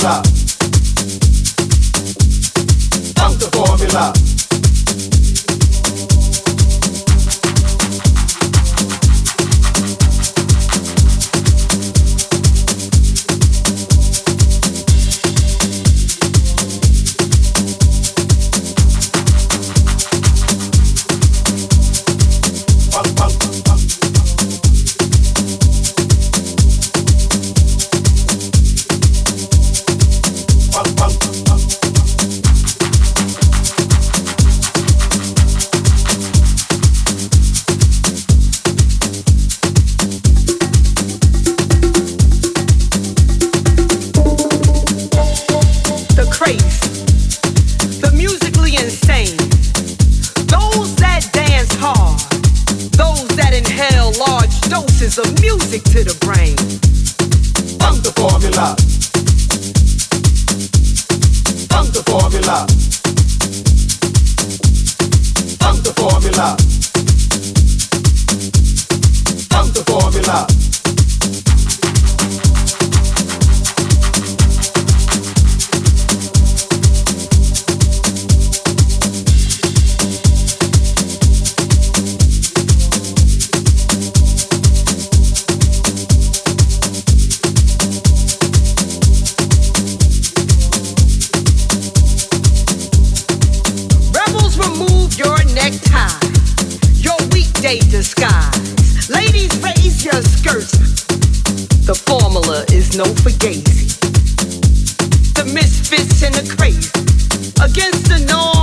formula. Funk the formula. The formula is no fugazi. The misfits and the crazy. Against the norm.